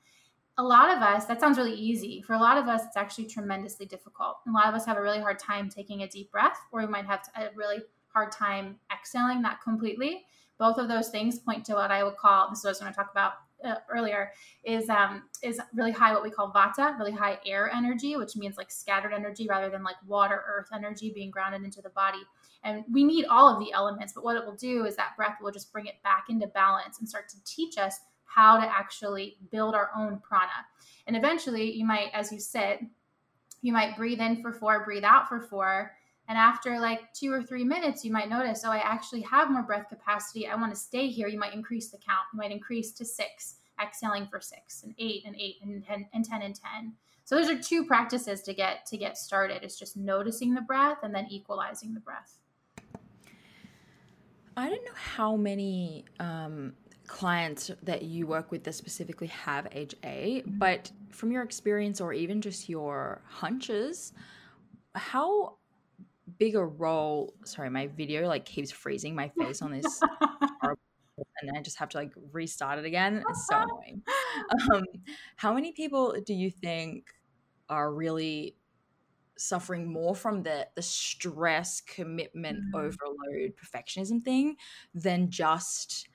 a lot of us, that sounds really easy. For a lot of us, it's actually tremendously difficult. A lot of us have a really hard time taking a deep breath, or we might have a really hard time exhaling that completely. Both of those things point to what I would call this is what I was going to talk about uh, earlier is um, is really high what we call vata, really high air energy, which means like scattered energy rather than like water earth energy being grounded into the body. And we need all of the elements, but what it will do is that breath will just bring it back into balance and start to teach us how to actually build our own prana. And eventually, you might, as you sit, you might breathe in for four, breathe out for four. And after like two or three minutes, you might notice, oh, I actually have more breath capacity. I want to stay here. You might increase the count. You might increase to six, exhaling for six, and eight, and eight, and 10, and 10, and 10. So those are two practices to get to get started. It's just noticing the breath and then equalizing the breath. I don't know how many um, clients that you work with that specifically have HA, but from your experience or even just your hunches, how big a role sorry my video like keeps freezing my face on this (laughs) and I just have to like restart it again. It's so annoying. Um, how many people do you think are really suffering more from the the stress, commitment, mm-hmm. overload, perfectionism thing than just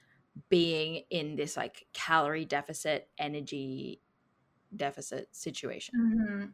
being in this like calorie deficit, energy deficit situation? Mm-hmm.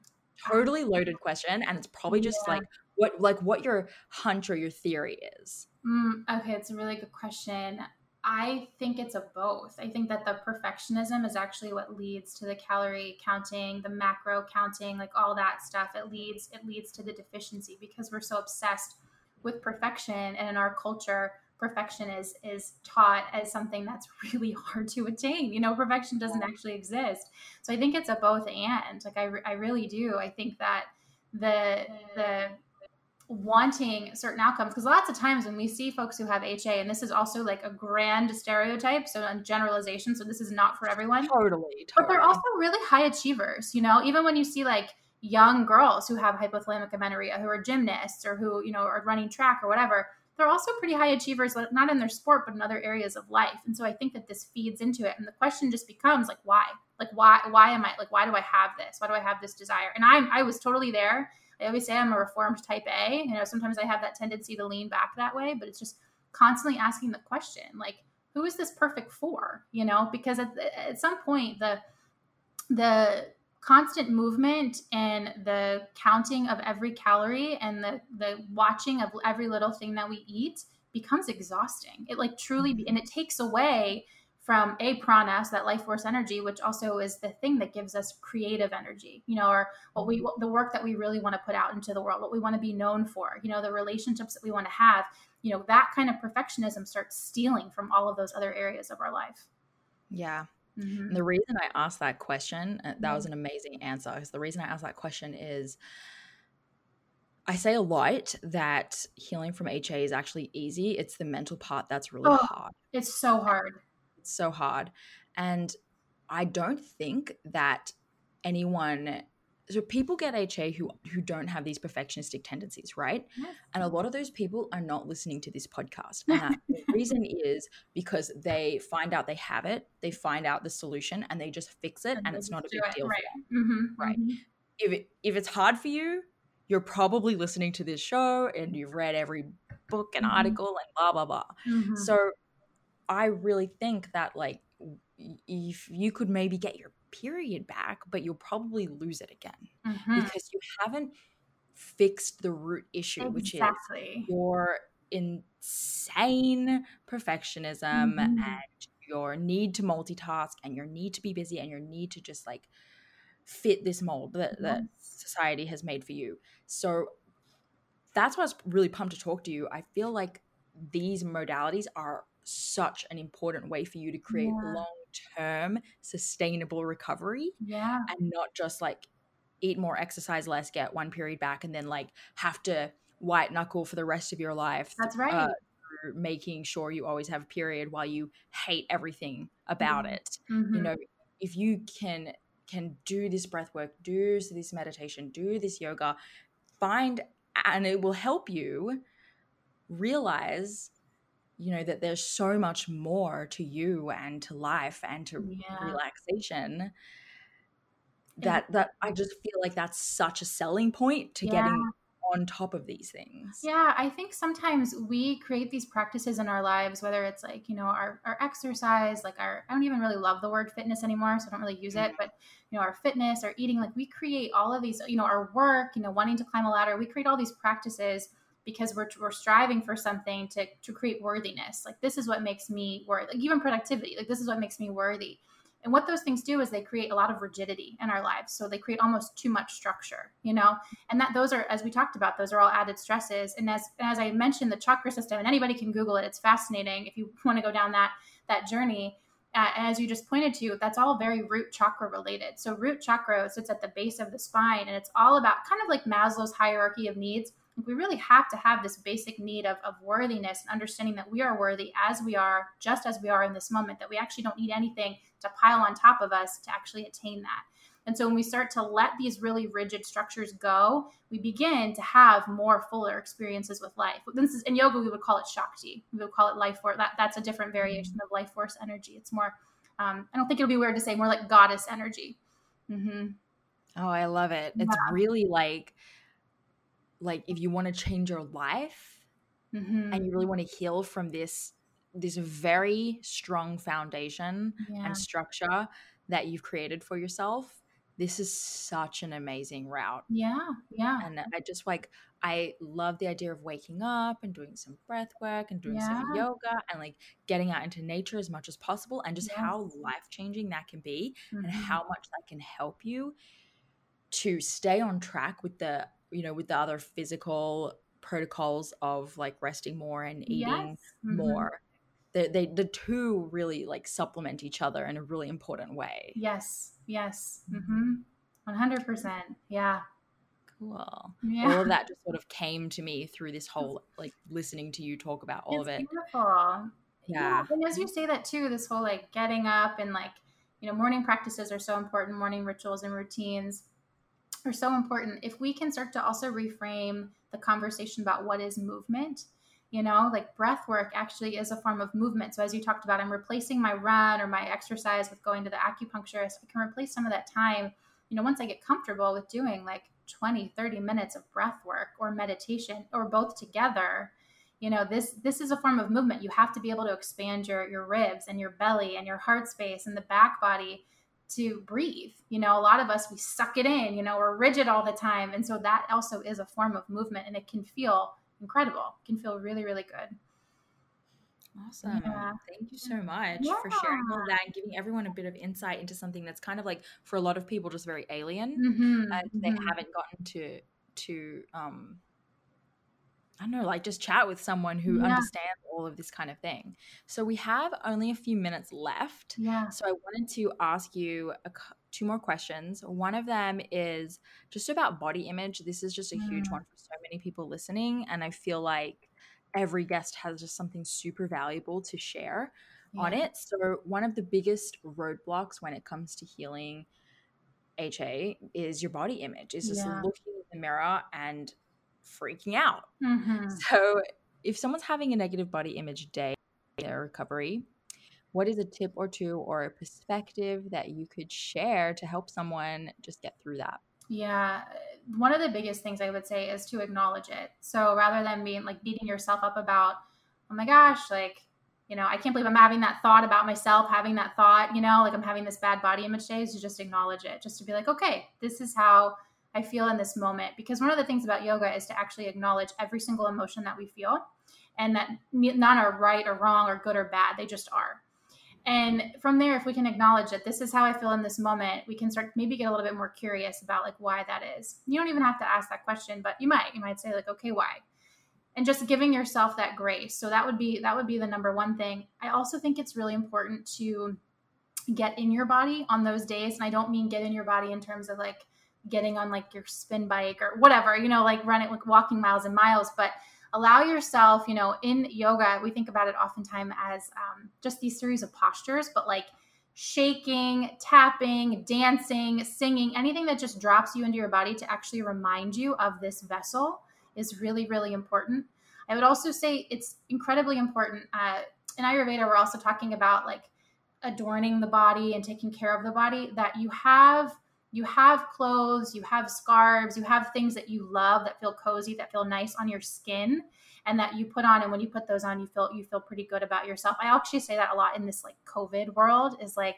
Totally loaded question, and it's probably just yeah. like what like what your hunch or your theory is. Mm, okay, it's a really good question. I think it's a both. I think that the perfectionism is actually what leads to the calorie counting, the macro counting, like all that stuff. It leads it leads to the deficiency because we're so obsessed with perfection and in our culture perfection is is taught as something that's (laughs) really hard to attain you know perfection doesn't actually exist. So i think it's a both and like i, I really do. I think that the the wanting certain outcomes because lots of times when we see folks who have HA and this is also like a grand stereotype so a generalization so this is not for everyone totally, totally. but they're also really high achievers you know? Even when you see like young girls who have hypothalamic amenorrhea who are gymnasts or who you know are running track or whatever they're also pretty high achievers not in their sport but in other areas of life. And so i think that this feeds into it. And the question just becomes like why? Like why why am i like why do i have this? Why do i have this desire? And i'm i was totally there. I always say i'm a reformed type a. You know sometimes i have that tendency to lean back that way but it's just constantly asking the question like who is this perfect for? You know because at, at some point the the constant movement and the counting of every calorie and the the watching of every little thing that we eat becomes exhausting. It like truly mm-hmm. and it takes away from a prana, that life force energy, which also is the thing that gives us creative energy, you know, or what we the work that we really want to put out into the world, what we want to be known for, you know, the relationships that we want to have, you know, that kind of perfectionism starts stealing from all of those other areas of our life. Yeah, Mm-hmm. The reason I asked that question, uh, that was mm-hmm. an amazing answer. Because the reason I asked that question is I say a lot that healing from HA is actually easy. It's the mental part that's really oh, hard. It's so hard. It's so hard. And I don't think that anyone so people get HA who who don't have these perfectionistic tendencies, right? Yes. And a lot of those people are not listening to this podcast. (laughs) And that, the reason is because they find out they have it, they find out the solution, and they just fix it, and, and it's not a big it. deal. Right. Mm-hmm. Right. Mm-hmm. If it, if it's hard for you, you're probably listening to this show and you've read every book and mm-hmm. article and blah blah blah. Mm-hmm. So I really think that like if you could maybe get your period back, but you'll probably lose it again mm-hmm. because you haven't fixed the root issue, exactly. which is your insane perfectionism mm-hmm. and your need to multitask and your need to be busy and your need to just like fit this mold that, that society has made for you. So that's why I was really pumped to talk to you. I feel like these modalities are such an important way for you to create yeah. long term sustainable recovery. Yeah. And not just like eat more, exercise less, get one period back, and then like have to white knuckle for the rest of your life. That's right. Uh, making sure you always have a period while you hate everything about mm-hmm. it. Mm-hmm. You know, if you can can do this breath work, do this meditation, do this yoga, find and it will help you realize you know that there's so much more to you and to life and to yeah. relaxation that that I just feel like that's such a selling point to yeah. getting on top of these things. Yeah, I think sometimes we create these practices in our lives, whether it's like, you know, our, our exercise, like our, I don't even really love the word fitness anymore, so I don't really use it, mm-hmm. but, you know, our fitness, our eating, like we create all of these, you know, our work, you know, wanting to climb a ladder, we create all these practices because we're, we're striving for something to, to create worthiness. Like, this is what makes me worthy, like, even productivity, like, this is what makes me worthy. And what those things do is they create a lot of rigidity in our lives. So they create almost too much structure, you know? And that those are, as we talked about, those are all added stresses. And as, as I mentioned, the chakra system, and anybody can Google it, it's fascinating if you (laughs) want to go down that, that journey. Uh, as you just pointed to, that's all very root chakra related. So root chakra sits at the base of the spine, and it's all about kind of like Maslow's hierarchy of needs we really have to have this basic need of, of worthiness and understanding that we are worthy as we are, just as we are in this moment, that we actually don't need anything to pile on top of us to actually attain that. And so when we start to let these really rigid structures go, we begin to have more fuller experiences with life. This is in yoga, we would call it Shakti. We would call it life force. That, that's a different variation of life force energy. It's more, um, I don't think it'll be weird to say more like goddess energy. Mm-hmm. Oh, I love it. It's yeah. really like like if you want to change your life mm-hmm. and you really want to heal from this this very strong foundation yeah. and structure that you've created for yourself this is such an amazing route yeah yeah and i just like i love the idea of waking up and doing some breath work and doing yeah. some yoga and like getting out into nature as much as possible and just how life changing that can be mm-hmm. and how much that can help you to stay on track with the you know with the other physical protocols of like resting more and eating yes. mm-hmm. more they, they the two really like supplement each other in a really important way yes yes mm-hmm. 100% yeah Cool. Yeah. All of that (laughs) just sort of came to me through this whole like listening to you talk about all it's of it. Beautiful. Yeah. yeah. And as you say that too, this whole like getting up and like, you know, morning practices are so important, morning rituals and routines are so important. If we can start to also reframe the conversation about what is movement, you know, like breath work actually is a form of movement. So as you talked about, I'm replacing my run or my exercise with going to the acupuncturist. I can replace some of that time, you know, once I get comfortable with doing like 20, 30 minutes of breath work or meditation or both together you know this this is a form of movement you have to be able to expand your your ribs and your belly and your heart space and the back body to breathe you know a lot of us we suck it in you know we're rigid all the time and so that also is a form of movement and it can feel incredible it can feel really really good Awesome. Yeah. Thank you so much yeah. for sharing all that and giving everyone a bit of insight into something that's kind of like for a lot of people just very alien mm-hmm. and they mm-hmm. haven't gotten to to um I don't know, like just chat with someone who yeah. understands all of this kind of thing. So we have only a few minutes left. Yeah. So I wanted to ask you a, two more questions. One of them is just about body image. This is just a mm. huge one for so many people listening, and I feel like every guest has just something super valuable to share yeah. on it. So one of the biggest roadblocks when it comes to healing HA is your body image. Is just yeah. looking in the mirror and freaking out. Mm-hmm. So, if someone's having a negative body image day, their recovery, what is a tip or two or a perspective that you could share to help someone just get through that? Yeah, one of the biggest things I would say is to acknowledge it. So rather than being like beating yourself up about, oh my gosh, like, you know, I can't believe I'm having that thought about myself, having that thought, you know, like I'm having this bad body image day, is to just acknowledge it, just to be like, okay, this is how I feel in this moment. Because one of the things about yoga is to actually acknowledge every single emotion that we feel and that none are right or wrong or good or bad. They just are. And from there, if we can acknowledge that this is how I feel in this moment, we can start maybe get a little bit more curious about like why that is. You don't even have to ask that question, but you might. You might say like, okay, why? And just giving yourself that grace. So that would be that would be the number one thing. I also think it's really important to get in your body on those days. And I don't mean get in your body in terms of like getting on like your spin bike or whatever, you know, like running, like walking miles and miles, but allow yourself, you know, in yoga, we think about it oftentimes as um, just these series of postures, but like shaking, tapping, dancing, singing, anything that just drops you into your body to actually remind you of this vessel is really, really important. I would also say it's incredibly important. Uh, in Ayurveda, we're also talking about like adorning the body and taking care of the body, that you have you have clothes, you have scarves, you have things that you love that feel cozy, that feel nice on your skin and that you put on and when you put those on you feel you feel pretty good about yourself. I actually say that a lot in this like COVID world is like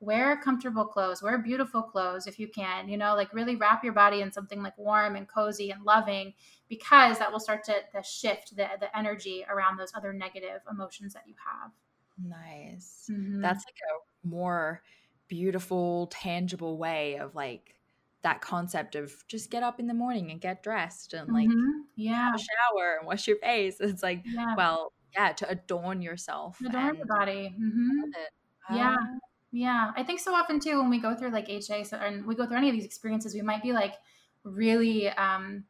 wear comfortable clothes, wear beautiful clothes if you can, you know, like really wrap your body in something like warm and cozy and loving because that will start to, to shift the the energy around those other negative emotions that you have. Nice. Mm-hmm. That's like a more beautiful, tangible way of like that concept of just get up in the morning and get dressed and like mm-hmm. yeah have a shower and wash your face. (laughs) It's like yeah. well, yeah, to adorn yourself, adorn your body. Mm-hmm. Yeah. Yeah, I think so often too when we go through like HA so, and we go through any of these experiences, we might be like really. um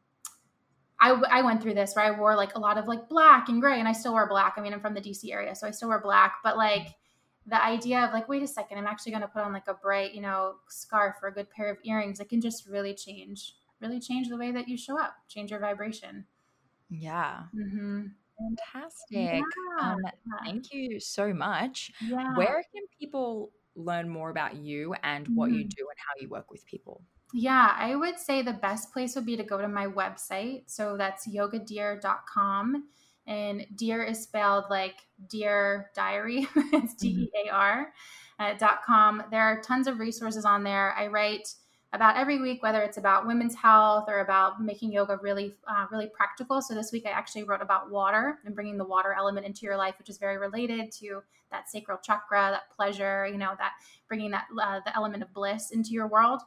I, I went through this where I wore like a lot of like black and gray, and I still wear black. I mean, I'm from the DC area, so I still wear black, but like the idea of like, wait a second, I'm actually going to put on like a bright, you know, scarf or a good pair of earrings, it can just really change, really change the way that you show up, change your vibration. Yeah. Mm-hmm. Fantastic. Yeah. Um, thank you so much. Yeah. Where can people learn more about you and what mm-hmm. you do and how you work with people? Yeah, I would say the best place would be to go to my website. So that's yogadear.com and dear is spelled like dear diary (laughs) it's mm-hmm. d-e-a-r uh, dot com there are tons of resources on there i write about every week whether it's about women's health or about making yoga really uh, really practical so this week i actually wrote about water and bringing the water element into your life which is very related to that sacral chakra that pleasure you know that bringing that uh, the element of bliss into your world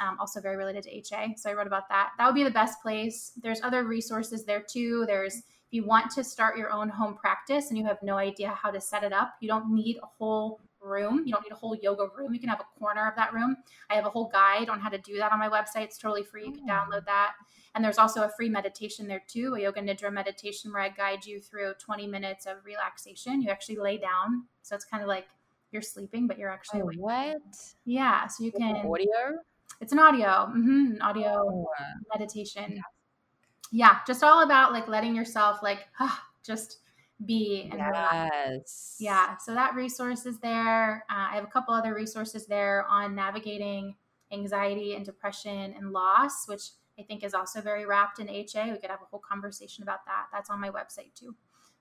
um, also very related to HA. So I wrote about that. That would be the best place. There's other resources there too. There's you want to start your own home practice and you have no idea how to set it up, you don't need a whole room. You don't need a whole yoga room. You can have a corner of that room. I have a whole guide on how to do that on my website. It's totally free. You can download that. And there's also a free meditation there too, a yoga nidra meditation where I guide you through 20 minutes of relaxation. You actually lay down. So it's kind of like you're sleeping, but you're actually oh, what? Yeah. So you can audio. It's an audio, mm-hmm, an audio oh, meditation. Yeah, just all about like letting yourself like ah, (sighs) just be and yes. Yeah, so that resource is there. Uh, I have a couple other resources there on navigating anxiety and depression and loss, which I think is also very wrapped in HA. We could have a whole conversation about that. That's on my website too.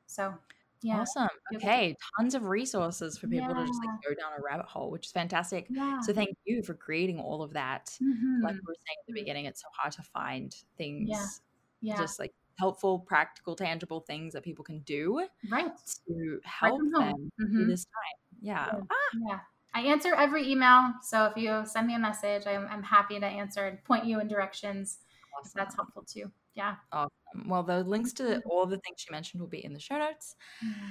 So yeah. Awesome. Okay. Tons of resources for people yeah. to just like go down a rabbit hole, which is fantastic. Yeah. So thank you for creating all of that. Mm-hmm. Like we were saying at the beginning, it's so hard to find things yeah. just like helpful, practical, tangible things that people can do right to help right them mm-hmm. this time. Yeah. Yeah. Ah. yeah. I answer every email. So if you send me a message, I'm, I'm happy to answer and point you in directions. Awesome. That's helpful too. Yeah. Awesome. Well, the links to mm-hmm. all the things she mentioned will be in the show notes. Mm-hmm.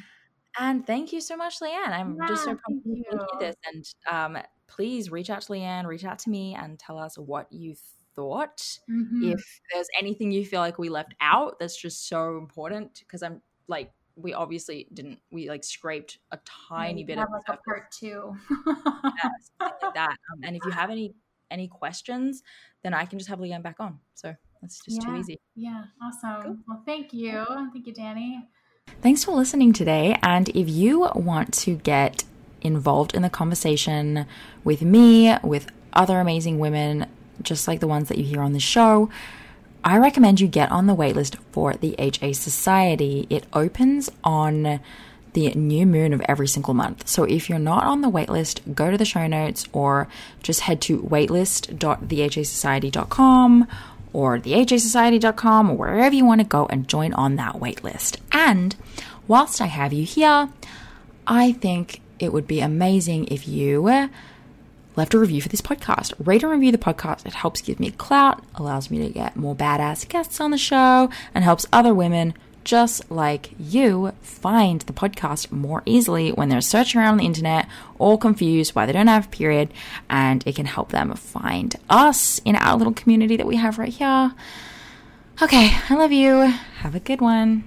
And thank you so much, Leanne. I'm yeah, just so pumped to hear this. And um, please reach out to Leanne, reach out to me, and tell us what you thought. Mm-hmm. If there's anything you feel like we left out that's just so important, because I'm like, we obviously didn't. We like scraped a tiny bit of like a part two. yes, like that. (laughs) Um, and if you have any any questions, then I can just have Leanne back on. So that's just yeah. too easy. Yeah, awesome. Cool. Well, thank you. Thank you, Dani. Thanks for listening today. And if you want to get involved in the conversation with me, with other amazing women, just like the ones that you hear on the show, I recommend you get on the waitlist for the HA Society. It opens on the new moon of every single month. So if you're not on the waitlist, go to the show notes or just head to waitlist.thehasociety.com or thehasociety.com or wherever you want to go and join on that waitlist. And whilst I have you here, I think it would be amazing if you left a review for this podcast. Rate and review the podcast. It helps give me clout, allows me to get more badass guests on the show, and helps other women just like you find the podcast more easily when they're searching around the internet all confused why they don't have a period and it can help them find us in our little community that we have right here. Okay, I love you. Have a good one.